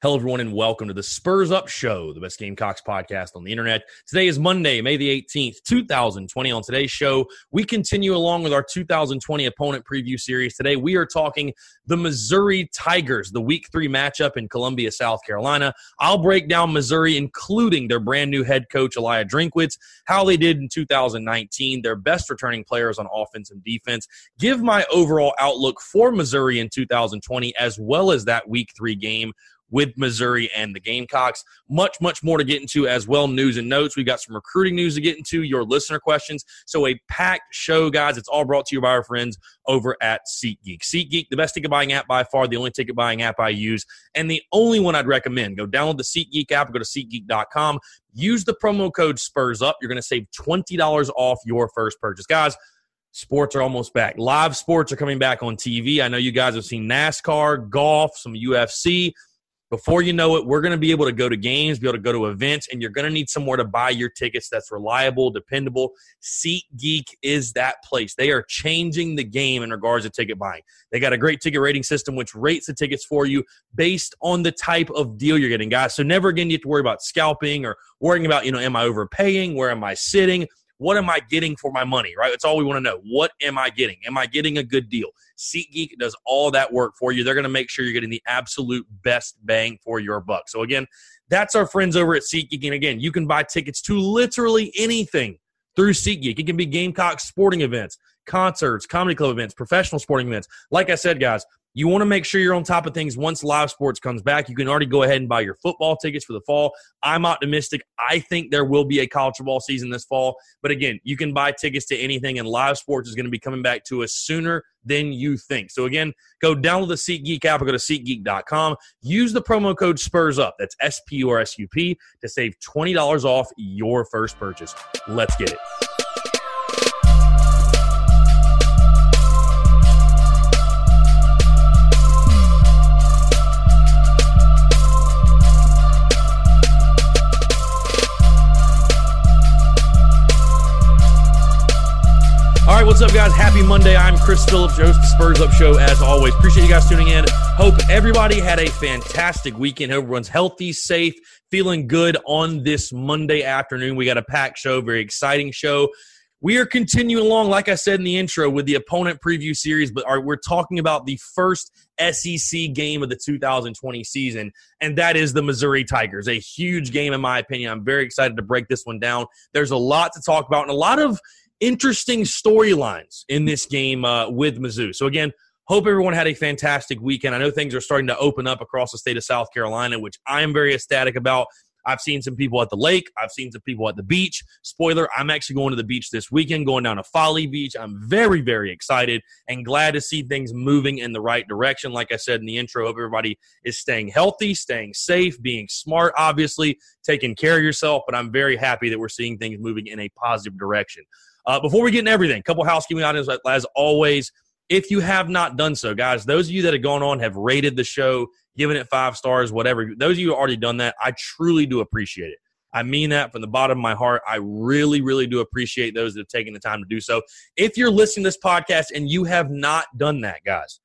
Hello, everyone, and welcome to the Spurs Up Show, the best Gamecocks podcast on the internet. Today is Monday, May the 18th, 2020. On today's show, we continue along with our 2020 opponent preview series. Today, we are talking the Missouri Tigers, the week three matchup in Columbia, South Carolina. I'll break down Missouri, including their brand new head coach, Eliah Drinkwitz, how they did in 2019, their best returning players on offense and defense, give my overall outlook for Missouri in 2020, as well as that week three game with Missouri and the Gamecocks. Much, much more to get into as well. News and notes. We've got some recruiting news to get into, your listener questions. So, a packed show, guys. It's all brought to you by our friends over at SeatGeek. SeatGeek, the best ticket buying app by far, the only ticket buying app I use, and the only one I'd recommend. Go download the SeatGeek app, go to SeatGeek.com, use the promo code SPURS UP. You're going to save $20 off your first purchase. Guys, sports are almost back. Live sports are coming back on TV. I know you guys have seen NASCAR, golf, some UFC. Before you know it, we're going to be able to go to games, be able to go to events, and you're going to need somewhere to buy your tickets that's reliable, dependable. SeatGeek is that place. They are changing the game in regards to ticket buying. They got a great ticket rating system which rates the tickets for you based on the type of deal you're getting, guys. So never again you have to worry about scalping or worrying about, you know, am I overpaying? Where am I sitting? What am I getting for my money, right? It's all we want to know. What am I getting? Am I getting a good deal? SeatGeek does all that work for you. They're going to make sure you're getting the absolute best bang for your buck. So, again, that's our friends over at SeatGeek. And again, you can buy tickets to literally anything through SeatGeek. It can be Gamecock sporting events, concerts, comedy club events, professional sporting events. Like I said, guys, you want to make sure you're on top of things once live sports comes back. You can already go ahead and buy your football tickets for the fall. I'm optimistic. I think there will be a college football season this fall. But again, you can buy tickets to anything, and live sports is going to be coming back to us sooner than you think. So again, go download the SeatGeek app or go to SeatGeek.com. Use the promo code SPURS UP. That's S P U R S U P to save $20 off your first purchase. Let's get it. What's up, guys? Happy Monday. I'm Chris Phillips, host Spurs Up Show, as always. Appreciate you guys tuning in. Hope everybody had a fantastic weekend. Everyone's healthy, safe, feeling good on this Monday afternoon. We got a packed show, very exciting show. We are continuing along, like I said in the intro, with the opponent preview series, but we're talking about the first SEC game of the 2020 season, and that is the Missouri Tigers. A huge game, in my opinion. I'm very excited to break this one down. There's a lot to talk about and a lot of interesting storylines in this game uh, with Mizzou. So again, hope everyone had a fantastic weekend. I know things are starting to open up across the state of South Carolina, which I am very ecstatic about. I've seen some people at the lake. I've seen some people at the beach. Spoiler, I'm actually going to the beach this weekend, going down to Folly Beach. I'm very, very excited and glad to see things moving in the right direction. Like I said in the intro, hope everybody is staying healthy, staying safe, being smart, obviously, taking care of yourself. But I'm very happy that we're seeing things moving in a positive direction. Uh, before we get into everything, couple housekeeping items as always. If you have not done so, guys, those of you that have gone on have rated the show, given it five stars, whatever. Those of you who already done that, I truly do appreciate it. I mean that from the bottom of my heart. I really, really do appreciate those that have taken the time to do so. If you're listening to this podcast and you have not done that, guys,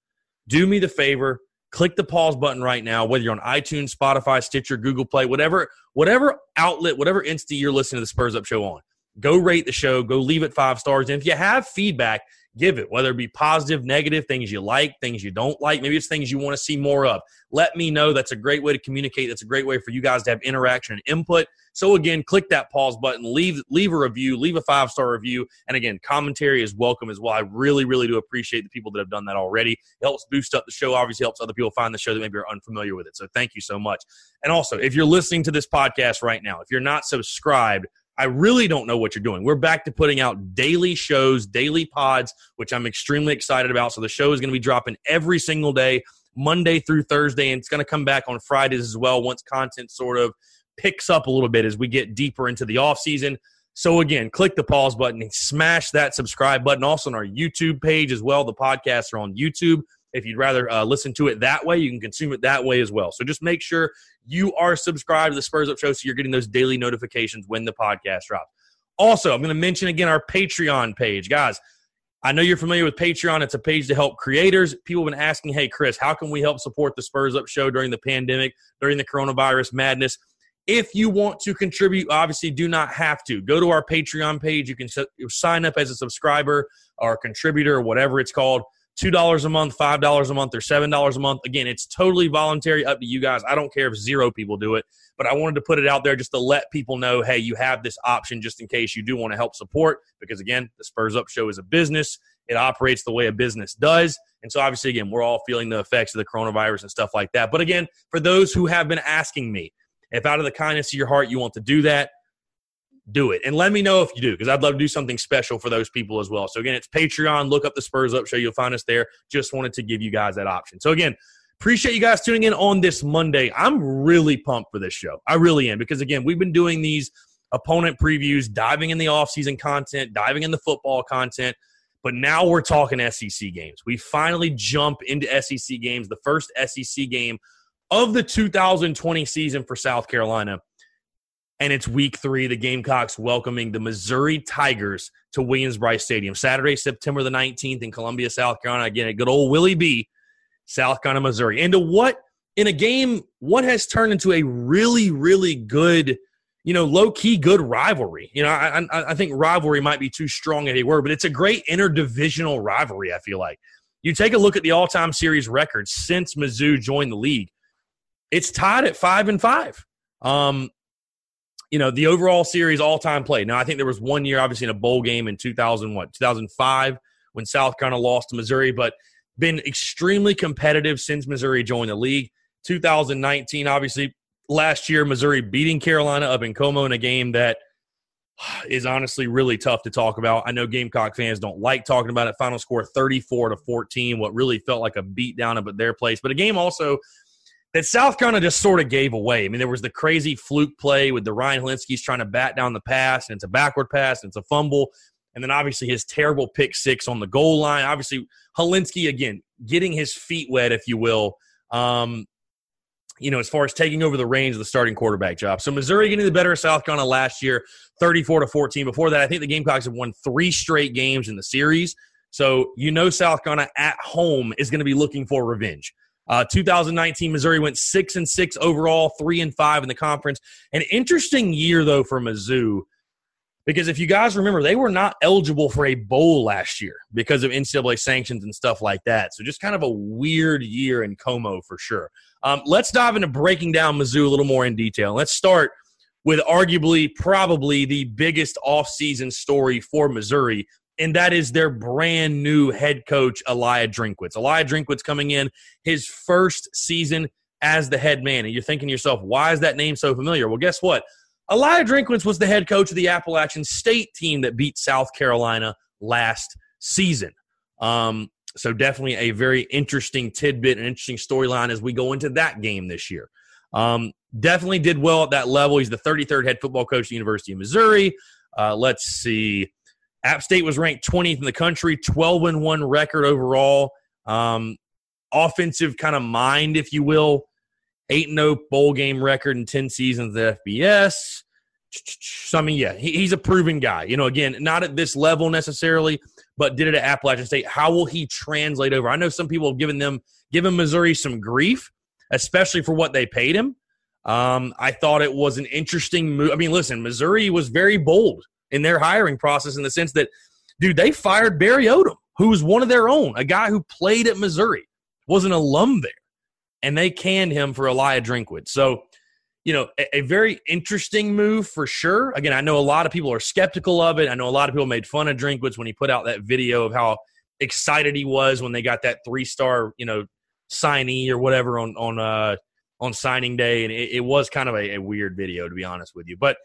do me the favor, click the pause button right now, whether you're on iTunes, Spotify, Stitcher, Google Play, whatever, whatever outlet, whatever entity you're listening to the Spurs Up Show on go rate the show, go leave it five stars. And if you have feedback, give it, whether it be positive, negative, things you like, things you don't like. Maybe it's things you want to see more of. Let me know. That's a great way to communicate. That's a great way for you guys to have interaction and input. So again, click that pause button, leave leave a review, leave a five star review, and again, commentary is welcome as well. I really, really do appreciate the people that have done that already. It helps boost up the show. Obviously, helps other people find the show that maybe are unfamiliar with it. So thank you so much. And also, if you're listening to this podcast right now, if you're not subscribed I really don't know what you're doing. We're back to putting out daily shows, daily pods, which I'm extremely excited about. So the show is going to be dropping every single day, Monday through Thursday, and it's going to come back on Fridays as well once content sort of picks up a little bit as we get deeper into the off season. So again, click the pause button and smash that subscribe button. Also on our YouTube page as well. The podcasts are on YouTube. If you'd rather uh, listen to it that way, you can consume it that way as well. So just make sure you are subscribed to the Spurs Up Show so you're getting those daily notifications when the podcast drops. Also, I'm going to mention again our Patreon page. Guys, I know you're familiar with Patreon. It's a page to help creators. People have been asking, hey, Chris, how can we help support the Spurs Up Show during the pandemic, during the coronavirus madness? If you want to contribute, obviously do not have to. Go to our Patreon page. You can sign up as a subscriber or contributor or whatever it's called. $2 a month, $5 a month, or $7 a month. Again, it's totally voluntary, up to you guys. I don't care if zero people do it, but I wanted to put it out there just to let people know hey, you have this option just in case you do want to help support. Because again, the Spurs Up Show is a business, it operates the way a business does. And so, obviously, again, we're all feeling the effects of the coronavirus and stuff like that. But again, for those who have been asking me, if out of the kindness of your heart you want to do that, do it. And let me know if you do, because I'd love to do something special for those people as well. So again, it's Patreon. Look up the Spurs Up Show. You'll find us there. Just wanted to give you guys that option. So again, appreciate you guys tuning in on this Monday. I'm really pumped for this show. I really am, because again, we've been doing these opponent previews, diving in the offseason content, diving in the football content. But now we're talking SEC games. We finally jump into SEC games, the first SEC game of the 2020 season for South Carolina and it's week three. The Gamecocks welcoming the Missouri Tigers to Williams-Brice Stadium Saturday, September the 19th in Columbia, South Carolina. Again, a good old Willie B, South Carolina, Missouri. And to what, in a game, what has turned into a really, really good, you know, low key good rivalry. You know, I, I, I think rivalry might be too strong a word, but it's a great interdivisional rivalry, I feel like. You take a look at the all time series records since Mizzou joined the league, it's tied at five and five. Um, you know, the overall series all time play. Now, I think there was one year, obviously, in a bowl game in 2000, what, 2005, when South Carolina lost to Missouri, but been extremely competitive since Missouri joined the league. 2019, obviously, last year, Missouri beating Carolina up in Como in a game that is honestly really tough to talk about. I know Gamecock fans don't like talking about it. Final score 34 to 14, what really felt like a beatdown up at their place. But a game also that South Carolina just sort of gave away. I mean, there was the crazy fluke play with the Ryan Hilinski's trying to bat down the pass, and it's a backward pass, and it's a fumble. And then obviously his terrible pick six on the goal line. Obviously, Hilinski, again, getting his feet wet, if you will, um, you know, as far as taking over the reins of the starting quarterback job. So Missouri getting the better of South Carolina last year, 34 to 14. Before that, I think the Gamecocks have won three straight games in the series. So you know South Carolina at home is going to be looking for revenge. Uh, 2019, Missouri went six and six overall, three and five in the conference. An interesting year though for Mizzou, because if you guys remember, they were not eligible for a bowl last year because of NCAA sanctions and stuff like that. So just kind of a weird year in Como for sure. Um, let's dive into breaking down Mizzou a little more in detail. Let's start with arguably, probably the biggest offseason story for Missouri, and that is their brand new head coach, Eliah Drinkwitz. Eliah Drinkwitz coming in his first season as the head man. And you're thinking to yourself, why is that name so familiar? Well, guess what? Eliah Drinkwitz was the head coach of the Appalachian State team that beat South Carolina last season. Um, so definitely a very interesting tidbit, and interesting storyline as we go into that game this year. Um, definitely did well at that level. He's the 33rd head football coach at the University of Missouri. Uh, let's see. App State was ranked 20th in the country, 12 and 1 record overall. Um, offensive kind of mind, if you will. 8 0 bowl game record in 10 seasons at FBS. So, I mean, yeah, he, he's a proven guy. You know, again, not at this level necessarily, but did it at Appalachian State. How will he translate over? I know some people have given them, given Missouri some grief, especially for what they paid him. Um, I thought it was an interesting move. I mean, listen, Missouri was very bold in their hiring process in the sense that, dude, they fired Barry Odom, who was one of their own, a guy who played at Missouri, was an alum there, and they canned him for Elijah Drinkwitz. So, you know, a, a, very interesting move for sure. Again, I know a lot of people are skeptical of it. I know a lot of people made fun of Drinkwitz when he put out that video of how excited he was when they got that three star, you know, signee or whatever on on uh on signing day, and it, it was kind of a, a, weird video to be honest with you. But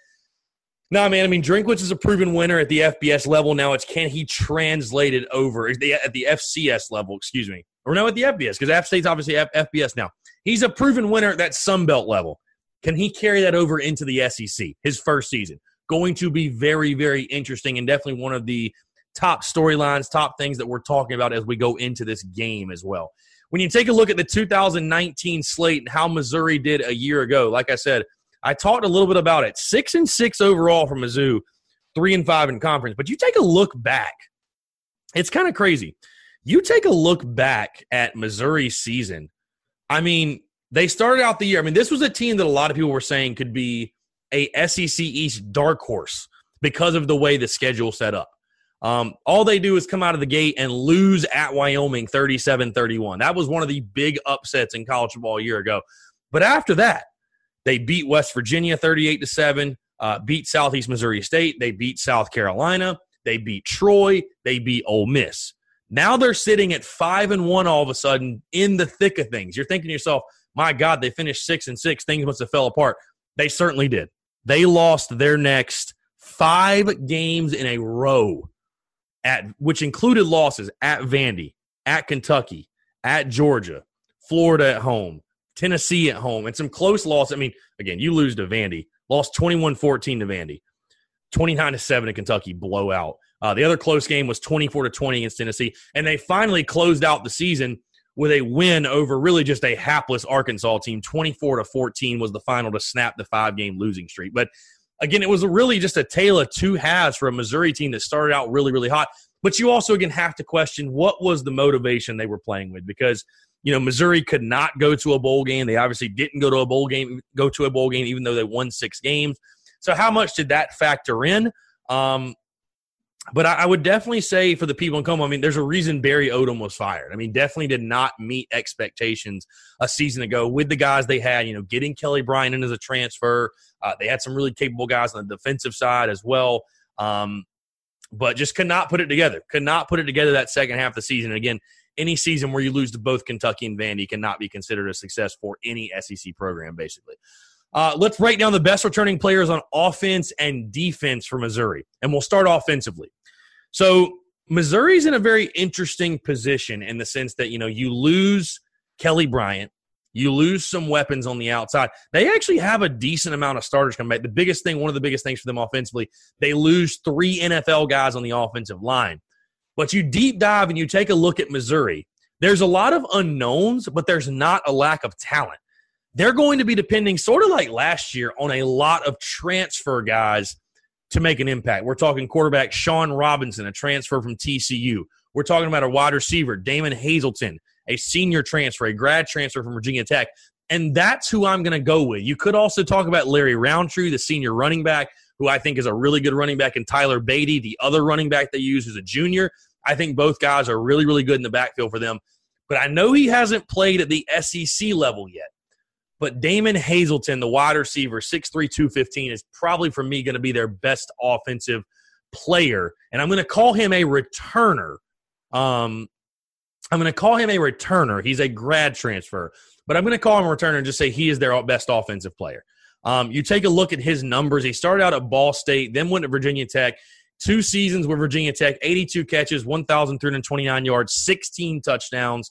no, nah, man, I mean, Drinkwitz is a proven winner at the FBS level. Now it's can he translate it over at the, FCS level? Excuse me, or no, at the FBS because App State's obviously F, FBS now. He's a proven winner at that Sun Belt level. Can he carry that over into the SEC? His first season going to be very, very interesting and definitely one of the top storylines, top things that we're talking about as we go into this game as well when you take a look at the 2019 slate and how Missouri did a year ago, like I said, I talked a little bit about it. Six and six overall from Mizzou, three and five in conference. But you take a look back, it's kind of crazy. You take a look back at Missouri's season. I mean, they started out the year. I mean, this was a team that a lot of people were saying could be a SEC East dark horse because of the way the schedule set up. Um, all they do is come out of the gate and lose at Wyoming 37 31. That was one of the big upsets in college football a year ago. But after that, they beat West Virginia 38 to 7, uh, beat Southeast Missouri State, they beat South Carolina, they beat Troy, they beat Ole Miss. Now they're sitting at 5 and 1 all of a sudden in the thick of things. You're thinking to yourself, my God, they finished 6 and 6. Things must have fell apart. They certainly did. They lost their next five games in a row at which included losses at Vandy, at Kentucky, at Georgia, Florida at home, Tennessee at home, and some close losses. I mean, again, you lose to Vandy, lost 21-14 to Vandy, 29 to 7 to Kentucky blowout. Uh, the other close game was 24 to 20 against Tennessee, and they finally closed out the season with a win over really just a hapless Arkansas team. 24 to 14 was the final to snap the five game losing streak. But again, it was really just a tale of two halves for a Missouri team that started out really, really hot. But you also again have to question what was the motivation they were playing with because you know Missouri could not go to a bowl game. They obviously didn't go to a bowl game, go to a bowl game, even though they won six games. So how much did that factor in? Um, but I, I, would definitely say for the people in Como, I mean, there's a reason Barry Odom was fired. I mean, definitely did not meet expectations a season ago with the guys they had. You know, getting Kelly Bryant in as a transfer. Uh, they had some really capable guys on the defensive side as well. Um, but just could not put it together. Could not put it together that second half of the season. And again, any season where you lose to both Kentucky and Vandy cannot be considered a success for any SEC program, basically. Uh, let's write down the best returning players on offense and defense for Missouri, and we'll start offensively. So Missouri's in a very interesting position in the sense that you know you lose Kelly Bryant, you lose some weapons on the outside. They actually have a decent amount of starters coming back. The biggest thing, one of the biggest things for them offensively, they lose three NFL guys on the offensive line. But you deep dive and you take a look at Missouri. There's a lot of unknowns, but there's not a lack of talent. They're going to be depending, sort of like last year, on a lot of transfer guys to make an impact. We're talking quarterback Shawn Robinson, a transfer from TCU. We're talking about a wide receiver, Damon Hazelton, a senior transfer, a grad transfer from Virginia Tech. And that's who I'm going to go with. You could also talk about Larry Rountree, the senior running back, who I think is a really good running back, and Tyler Badie, the other running back they use, who's a junior. I think both guys are really, really good in the backfield for them. But I know he hasn't played at the SEC level yet. But Damon Hazelton, the wide receiver, 6'3, 215, is probably for me going to be their best offensive player. And I'm going to call him a returner. Um, I'm going to call him a returner. He's a grad transfer, but I'm going to call him a returner and just say he is their best offensive player. Um, you take a look at his numbers. He started out at Ball State, then went to Virginia Tech. Two seasons with Virginia Tech, 82 catches, 1,329 yards, 16 touchdowns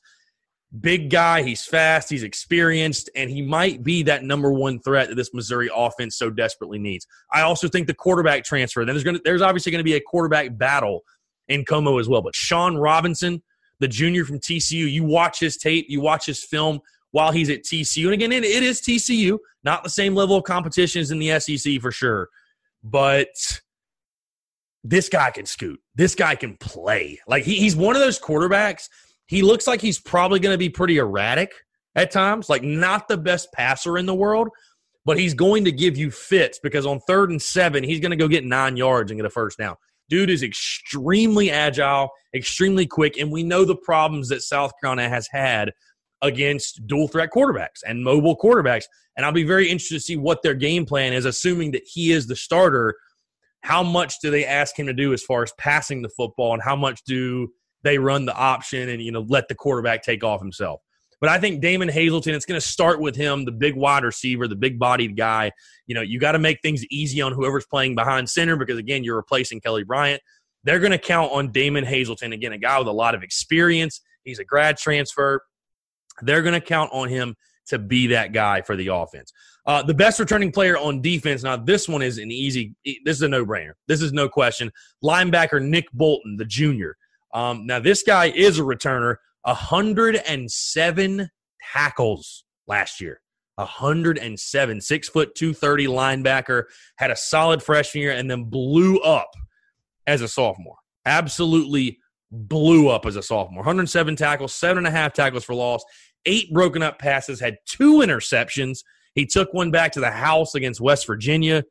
big guy. He's fast. He's experienced, and he might be that number one threat that this Missouri offense so desperately needs. I also think the quarterback transfer. Then there's going there's obviously going to be a quarterback battle in Como as well. But Shawn Robinson, the junior from TCU, you watch his tape, you watch his film while he's at TCU, and again, it, it is TCU, not the same level of competition as in the SEC for sure, but. This guy can scoot. This guy can play. Like he, he's one of those quarterbacks he looks like he's probably going to be pretty erratic at times, like not the best passer in the world, but he's going to give you fits because on third and seven, he's going to go get nine yards and get a first down. Dude is extremely agile, extremely quick, and we know the problems that South Carolina has had against dual threat quarterbacks and mobile quarterbacks. And I'll be very interested to see what their game plan is, assuming that he is the starter. How much do they ask him to do as far as passing the football, and how much do they run the option and you know let the quarterback take off himself? But I think Damon Hazelton, it's going to start with him, the big wide receiver, the big bodied guy. You know, you got to make things easy on whoever's playing behind center because, again, you're replacing Kelly Bryant. They're going to count on Damon Hazelton, again, a guy with a lot of experience. He's a grad transfer. They're going to count on him to be that guy for the offense. Uh, the best returning player on defense. Now, this one is an easy. This is a no-brainer. This is no question. Linebacker Nick Bolton, the junior. Um, now, this guy is a returner. 107 tackles last year. 107, six foot 230 linebacker, had a solid freshman year and then blew up as a sophomore. Absolutely blew up as a sophomore. 107 tackles, seven and a half tackles for loss, eight broken up passes, had two interceptions. He took one back to the house against West Virginia.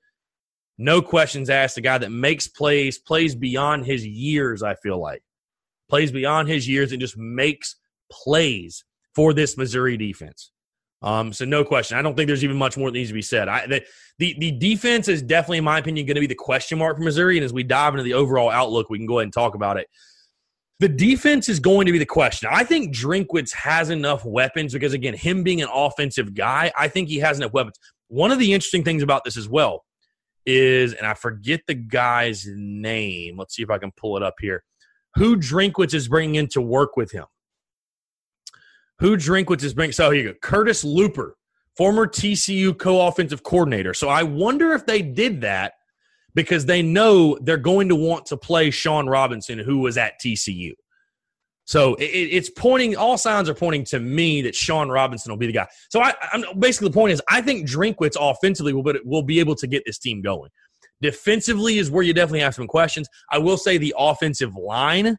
No questions asked. A guy that makes plays, plays beyond his years, I feel like. Plays beyond his years and just makes plays for this Missouri defense. Um, so no question. I don't think there's even much more that needs to be said. I, the, the the defense is definitely, in my opinion, going to be the question mark for Missouri. And as we dive into the overall outlook, we can go ahead and talk about it. The defense is going to be the question. I think Drinkwitz has enough weapons because, again, him being an offensive guy, I think he has enough weapons. One of the interesting things about this as well is, and I forget the guy's name. Let's see if I can pull it up here. Who Drinkwitz is bringing in to work with him? Who Drinkwitz is bringing? So here you go. Curtis Luper, former TCU co-offensive coordinator. So I wonder if they did that because they know they're going to want to play Shawn Robinson, who was at TCU. So it, it's pointing. All signs are pointing to me that Shawn Robinson will be the guy. So I, am basically the point is I think Drinkwitz offensively will, will be able to get this team going. Defensively is where you definitely have some questions. I will say the offensive line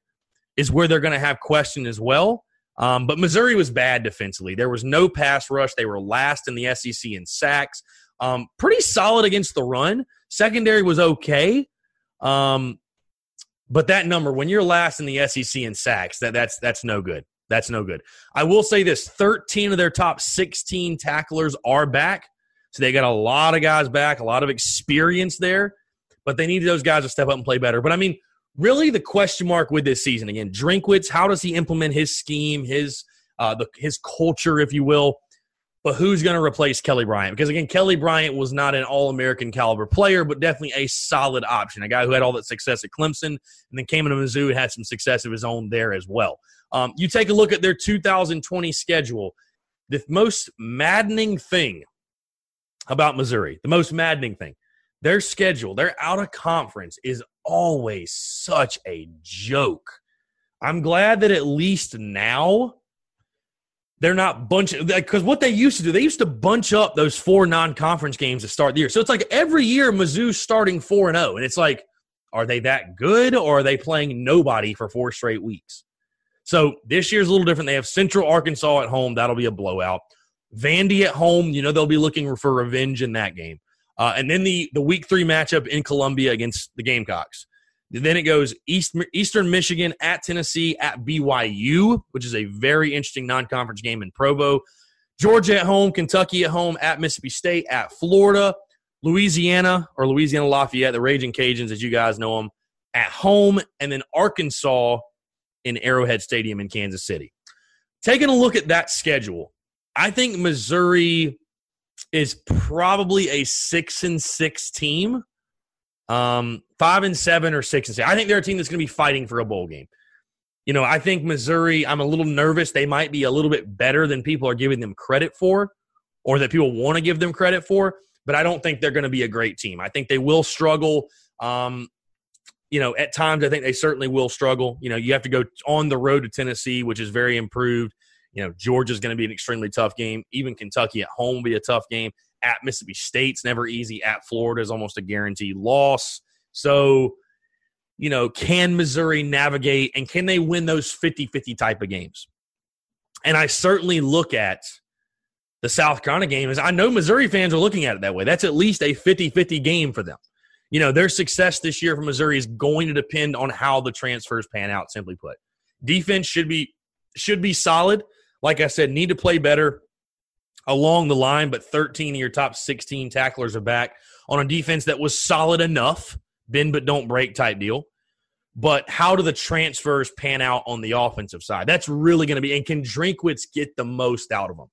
is where they're going to have question as well. Um, but Missouri was bad defensively. There was no pass rush. They were last in the SEC in sacks. Um, pretty solid against the run. Secondary was okay. Um, but that number, when you're last in the SEC in sacks, that, that's that's no good. That's no good. I will say this: 13 of their top 16 tacklers are back. So they got a lot of guys back, a lot of experience there. But they need those guys to step up and play better. But I mean, really the question mark with this season again drinkwitz how does he implement his scheme his uh, the, his culture if you will but who's going to replace kelly bryant? Because again kelly bryant was not an all-american caliber player but definitely a solid option a guy who had all that success at clemson and then came into mizzou and had some success of his own there as well. Um, you take a look at their 2020 schedule. The most maddening thing about missouri the most maddening thing their schedule, their out of conference is always such a joke. I'm glad that at least now they're not bunching because what they used to do, they used to bunch up those four non-conference games to start the year. So it's like every year Mizzou's starting four and zero, oh, and it's like, are they that good, or are they playing nobody for four straight weeks? So this year's a little different. They have Central Arkansas at home. That'll be a blowout. Vandy at home. You know they'll be looking for revenge in that game. Uh, and then the the week three matchup in Columbia against the Gamecocks. Then it goes East, Eastern Michigan at Tennessee at BYU, which is a very interesting non-conference game in Provo. Georgia at home, Kentucky at home, at Mississippi State, at Florida, Louisiana or Louisiana Lafayette, the Raging Cajuns, as you guys know them, at home, and then Arkansas in Arrowhead Stadium in Kansas City. Taking a look at that schedule, I think Missouri is probably a six and six team. Um, five and seven or six and six. I think they're a team that's going to be fighting for a bowl game. You know, I think Missouri, I'm a little nervous. They might be a little bit better than people are giving them credit for or that people want to give them credit for, but I don't think they're going to be a great team. I think they will struggle. Um, you know, at times I think they certainly will struggle. You know, you have to go on the road to Tennessee, which is very improved. You know, Georgia's going to be an extremely tough game. Even Kentucky at home will be a tough game. At Mississippi State's never easy. At Florida is almost a guaranteed loss. So, you know, can Missouri navigate and can they win those 50 50 type of games? And I certainly look at the South Carolina game is I know Missouri fans are looking at it that way. That's at least a 50 50 game for them. You know, their success this year for Missouri is going to depend on how the transfers pan out, simply put. Defense should be should be solid. Like I said, need to play better along the line, but 13 of your top 16 tacklers are back on a defense that was solid enough, bend but don't break type deal. But how do the transfers pan out on the offensive side? That's really going to be, and can Drinkwitz get the most out of them?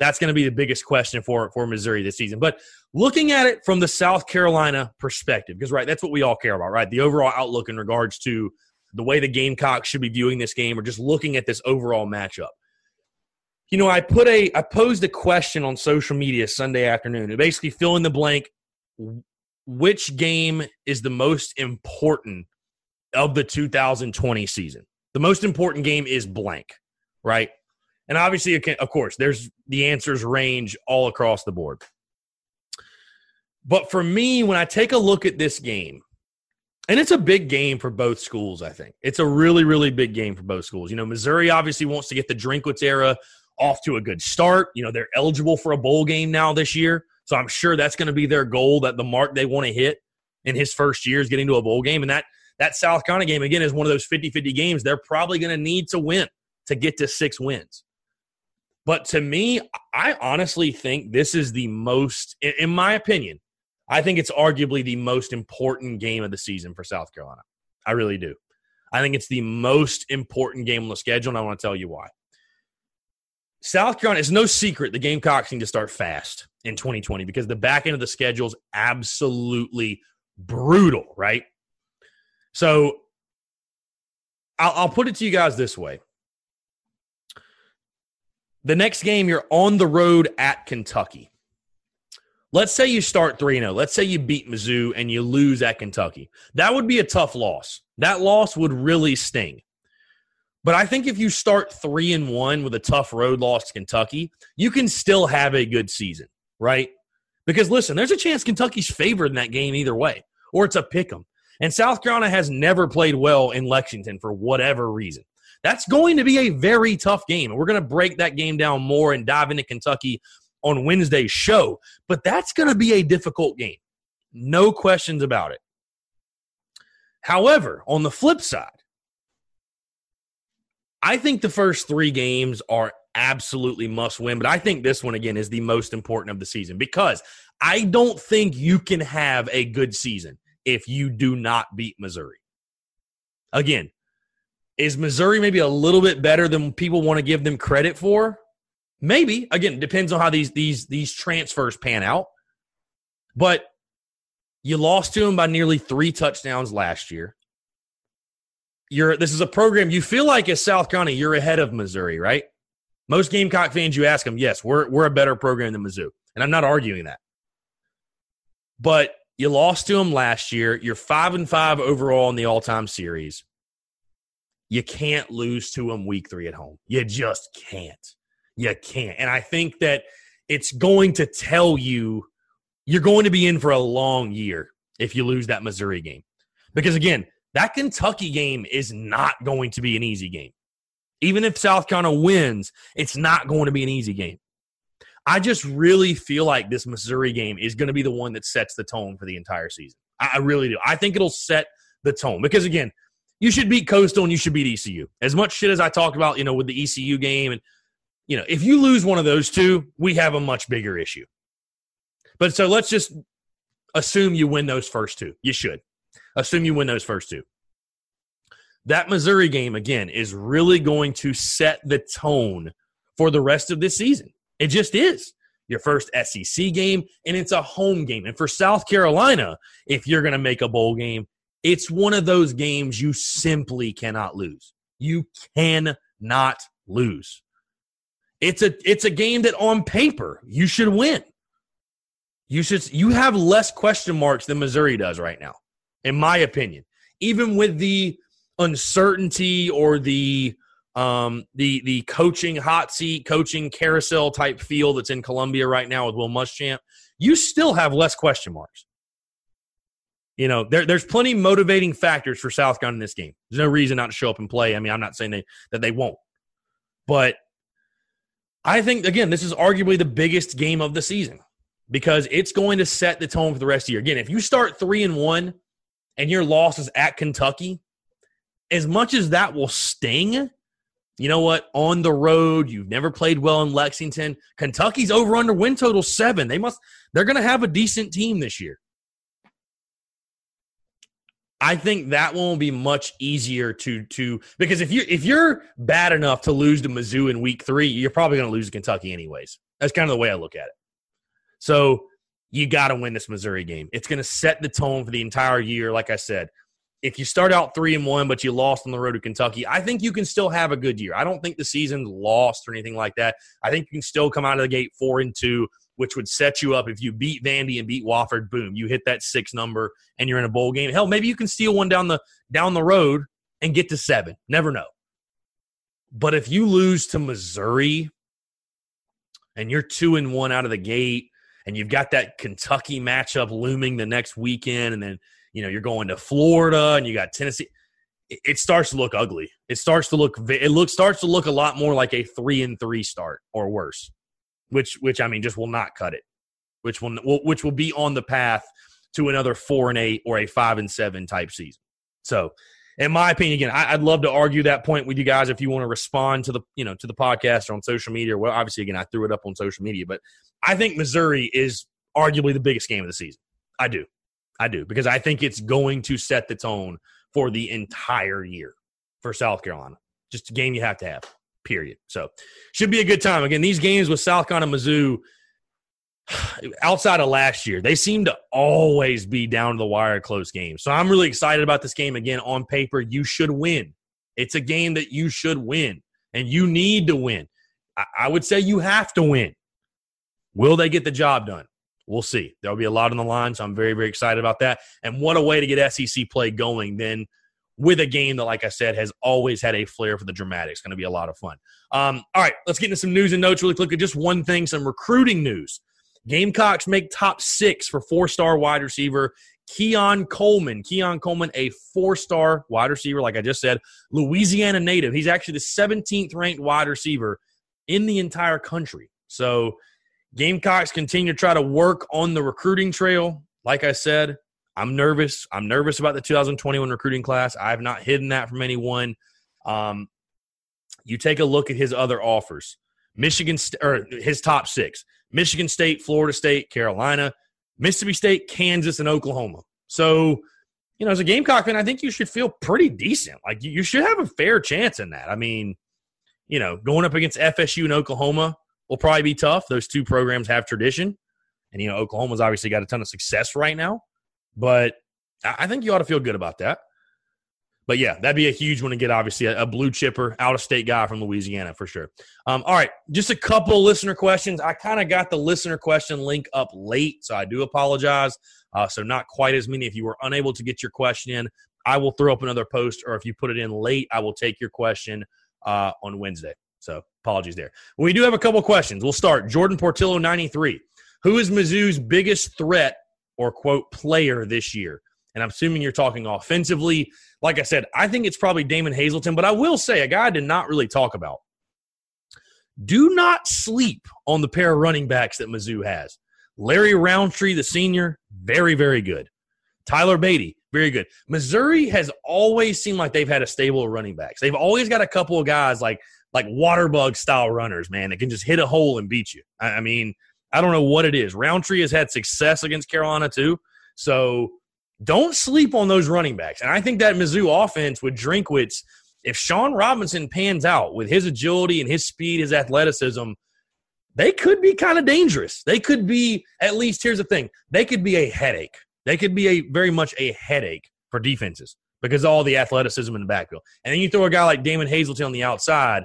That's going to be the biggest question for, for Missouri this season. But looking at it from the South Carolina perspective, because, right, that's what we all care about, right? The overall outlook in regards to the way the Gamecocks should be viewing this game or just looking at this overall matchup. You know, I put a I posed a question on social media Sunday afternoon. It basically fill in the blank which game is the most important of the 2020 season. The most important game is blank, right? And obviously, of course, there's the answers range all across the board. But for me, when I take a look at this game, and it's a big game for both schools, I think. It's a really, really big game for both schools. You know, Missouri obviously wants to get the Drinkwitz era off to a good start. You know, they're eligible for a bowl game now this year. So I'm sure that's going to be their goal, that the mark they want to hit in his first year is getting to a bowl game. And that that South Carolina game, again, is one of those 50-50 games they're probably going to need to win to get to six wins. But to me, I honestly think this is the most, in my opinion, I think it's arguably the most important game of the season for South Carolina. I really do. I think it's the most important game on the schedule, and I want to tell you why. South Carolina, it's no secret the Gamecocks need to start fast in 2020 because the back end of the schedule is absolutely brutal, right? So I'll, I'll put it to you guys this way. The next game, you're on the road at Kentucky. Let's say you start 3 0. Let's say you beat Mizzou and you lose at Kentucky. That would be a tough loss. That loss would really sting. But I think if you start 3 and 1 with a tough road loss to Kentucky, you can still have a good season, right? Because listen, there's a chance Kentucky's favored in that game either way, or it's a pick 'em. And South Carolina has never played well in Lexington for whatever reason. That's going to be a very tough game. And we're going to break that game down more and dive into Kentucky on Wednesday's show. But that's going to be a difficult game. No questions about it. However, on the flip side, I think the first three games are absolutely must win, but I think this one again is the most important of the season because I don't think you can have a good season if you do not beat Missouri. Again, is Missouri maybe a little bit better than people want to give them credit for? Maybe. Again, depends on how these these these transfers pan out. But you lost to them by nearly three touchdowns last year. You're this is a program you feel like as South Carolina, you're ahead of Missouri, right? Most Gamecock fans, you ask them, yes, we're we're a better program than Mizzou, and I'm not arguing that. But you lost to them last year. You're five and five overall in the all-time series. You can't lose to them week three at home. You just can't you can't. And I think that it's going to tell you you're going to be in for a long year if you lose that Missouri game. Because again, that Kentucky game is not going to be an easy game. Even if South Carolina wins, it's not going to be an easy game. I just really feel like this Missouri game is going to be the one that sets the tone for the entire season. I really do. I think it'll set the tone because again, you should beat Coastal and you should beat ECU. As much shit as I talked about, you know, with the ECU game and you know, if you lose one of those two, we have a much bigger issue. But so let's just assume you win those first two. You should assume you win those first two. That Missouri game, again, is really going to set the tone for the rest of this season. It just is. Your first SEC game, and it's a home game. And for South Carolina, if you're going to make a bowl game, it's one of those games you simply cannot lose. You cannot lose. It's a it's a game that on paper you should win. You should you have less question marks than Missouri does right now, in my opinion. Even with the uncertainty or the um, the the coaching hot seat, coaching carousel type feel that's in Columbia right now with Will Muschamp, you still have less question marks. You know, there, there's plenty motivating factors for South Carolina in this game. There's no reason not to show up and play. I mean, I'm not saying they, that they won't, but I think again, this is arguably the biggest game of the season because it's going to set the tone for the rest of the year. Again, if you start three and one and your loss is at Kentucky, as much as that will sting, you know what? On the road, you've never played well in Lexington. Kentucky's over under win total seven. They must they're gonna have a decent team this year. I think that one will be much easier to to because if you if you're bad enough to lose to Mizzou in week three, you're probably to lose to Kentucky anyways. That's kind of the way I look at it. So you got to win this Missouri game. It's going to set the tone for the entire year. Like I said, if you start out three and one, but you lost on the road to Kentucky, I think you can still have a good year. I don't think the season's lost or anything like that. I think you can still come out of the gate four and two, which would set you up if you beat Vandy and beat Wofford. Boom, you hit that six number and you're in a bowl game. Hell, maybe you can steal one down the down the road and get to seven. Never know. But if you lose to Missouri and you're two and one out of the gate, and you've got that Kentucky matchup looming the next weekend, and then you know you're going to Florida and you got Tennessee. It, it starts to look ugly. It starts to look it looks starts to look a lot more like a three and three start or worse, which which I mean just will not cut it. Which will which will be on the path to another four and eight or a five and seven type season. So in my opinion, again, I, would love to argue that point with you guys if you want to respond to the you know to the podcast or on social media. Well, obviously, again, I threw it up on social media, but I think Missouri is arguably the biggest game of the season. I do, I do, because I think it's going to set the tone for the entire year for South Carolina. Just a game you have to have. Period. So should be a good time. Again, these games with South Carolina, Mizzou outside of last year, they seem to always be down to the wire close games. So I'm really excited about this game. Again, on paper, you should win. It's a game that you should win, and you need to win. I, I would say you have to win. Will they get the job done? We'll see. There'll be a lot on the line, so I'm very, very excited about that. And what a way to get SEC play going then with a game that, like I said, has always had a flair for the dramatic. It's going to be a lot of fun. Um, all right, let's get into some news and notes really quickly. Just one thing, some recruiting news. Gamecocks make top six for four star wide receiver Keon Coleman. Keon Coleman, a four star wide receiver, like I just said, Louisiana native. He's actually the 17th ranked wide receiver in the entire country. So Gamecocks continue to try to work on the recruiting trail. Like I said, I'm nervous. I'm nervous about the 2021 recruiting class. I have not hidden that from anyone. Um, you take a look at his other offers. Michigan or his top six: Michigan State, Florida State, Carolina, Mississippi State, Kansas, and Oklahoma. So, you know, as a Gamecock fan, I think you should feel pretty decent. Like you should have a fair chance in that. I mean, you know, going up against FSU and Oklahoma will probably be tough. Those two programs have tradition, and you know, Oklahoma's obviously got a ton of success right now. But I think you ought to feel good about that. But yeah, that'd be a huge one to get. Obviously, a, blue chipper, out of state guy from Louisiana for sure. Um, all right, just a couple listener questions. I kind of got the listener question link up late, so I do apologize. Uh, so not quite as many. If you were unable to get your question in, I will throw up another post, or if you put it in late, I will take your question uh, on Wednesday. So apologies there. We do have a couple questions. We'll start. Jordan Portillo, 93. Who is Mizzou's biggest threat or quote player this year? And I'm assuming you're talking offensively. Like I said, I think it's probably Damon Hazelton, but I will say a guy I did not really talk about. Do not sleep on the pair of running backs that Mizzou has. Larry Rountree, the senior, very, very good. Tyler Badie, very good. Missouri has always seemed like they've had a stable of running backs. They've always got a couple of guys like like water bug style runners, man, that can just hit a hole and beat you. I, I mean, I don't know what it is. Rountree has had success against Carolina too. So don't sleep on those running backs. And I think that Mizzou offense with Drinkwitz, if Shawn Robinson pans out with his agility and his speed, his athleticism, they could be kind of dangerous. They could be, at least, here's the thing they could be a headache. They could be a very much a headache for defenses because all the athleticism in the backfield. And then you throw a guy like Damon Hazelton on the outside,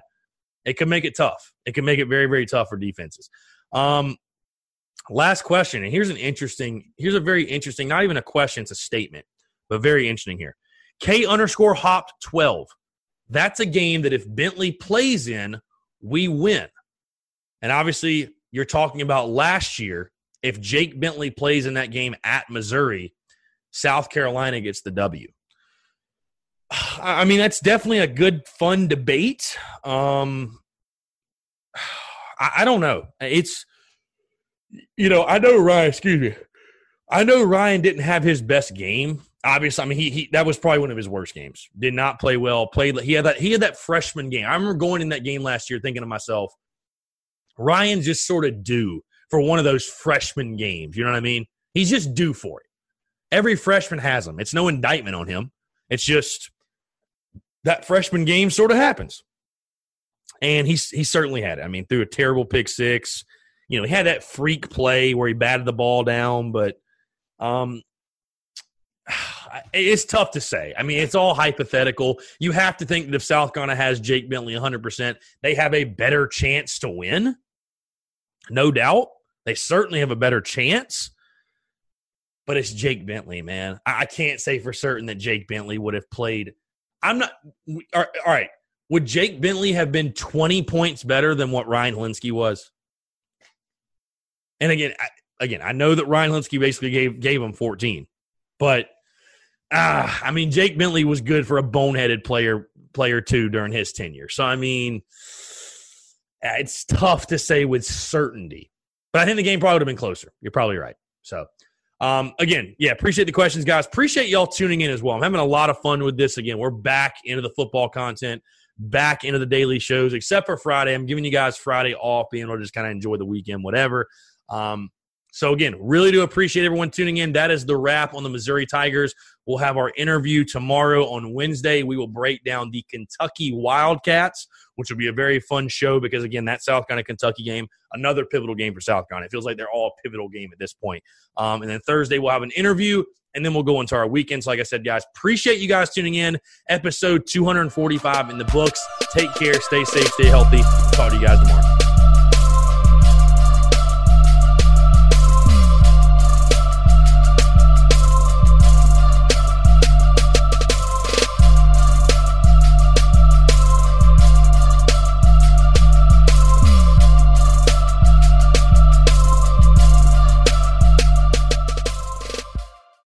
it can make it tough. It can make it very, very tough for defenses. Um, Last question, and here's an interesting, here's a very interesting, not even a question, it's a statement, but very interesting here. K underscore hopped 12. That's a game that if Bentley plays in, we win. And obviously, you're talking about last year. If Jake Bentley plays in that game at Missouri, South Carolina gets the W. I mean, that's definitely a good, fun debate. Um, I, I don't know. It's you know, I know Ryan. Excuse me. I know Ryan didn't have his best game. Obviously, I mean he, he that was probably one of his worst games. Did not play well. Played he had that he had that freshman game. I remember going in that game last year thinking to myself, Ryan's just sort of due for one of those freshman games. You know what I mean? He's just due for it. Every freshman has them. It's no indictment on him. It's just that freshman game sort of happens. And he's he certainly had it. I mean, threw a terrible pick six. You know, he had that freak play where he batted the ball down, but um it's tough to say. I mean, it's all hypothetical. You have to think that if South Carolina has Jake Bentley 100%, they have a better chance to win. No doubt. They certainly have a better chance. But it's Jake Bentley, man. I can't say for certain that Jake Bentley would have played. I'm not. All right. Would Jake Bentley have been 20 points better than what Ryan Hilinski was? And again, I, again, I know that Ryan Hilinski basically gave gave him 14, but ah, I mean, Jake Bentley was good for a boneheaded player player too during his tenure. So I mean, it's tough to say with certainty. But I think the game probably would have been closer. You're probably right. So, um, again, yeah, appreciate the questions, guys. Appreciate y'all tuning in as well. I'm having a lot of fun with this. Again, we're back into the football content, back into the daily shows, except for Friday. I'm giving you guys Friday off, being able to just kind of enjoy the weekend, whatever. Um, so again, really do appreciate everyone tuning in. That is the wrap on the Missouri Tigers. We'll have our interview tomorrow on Wednesday. We will break down the Kentucky Wildcats, which will be a very fun show because again, that South Carolina Kentucky game, another pivotal game for South Carolina. It feels like they're all a pivotal game at this point. Um, and then Thursday we'll have an interview, and then we'll go into our weekend. So, like I said, guys, appreciate you guys tuning in. Episode 245 in the books. Take care, stay safe, stay healthy. Talk to you guys tomorrow.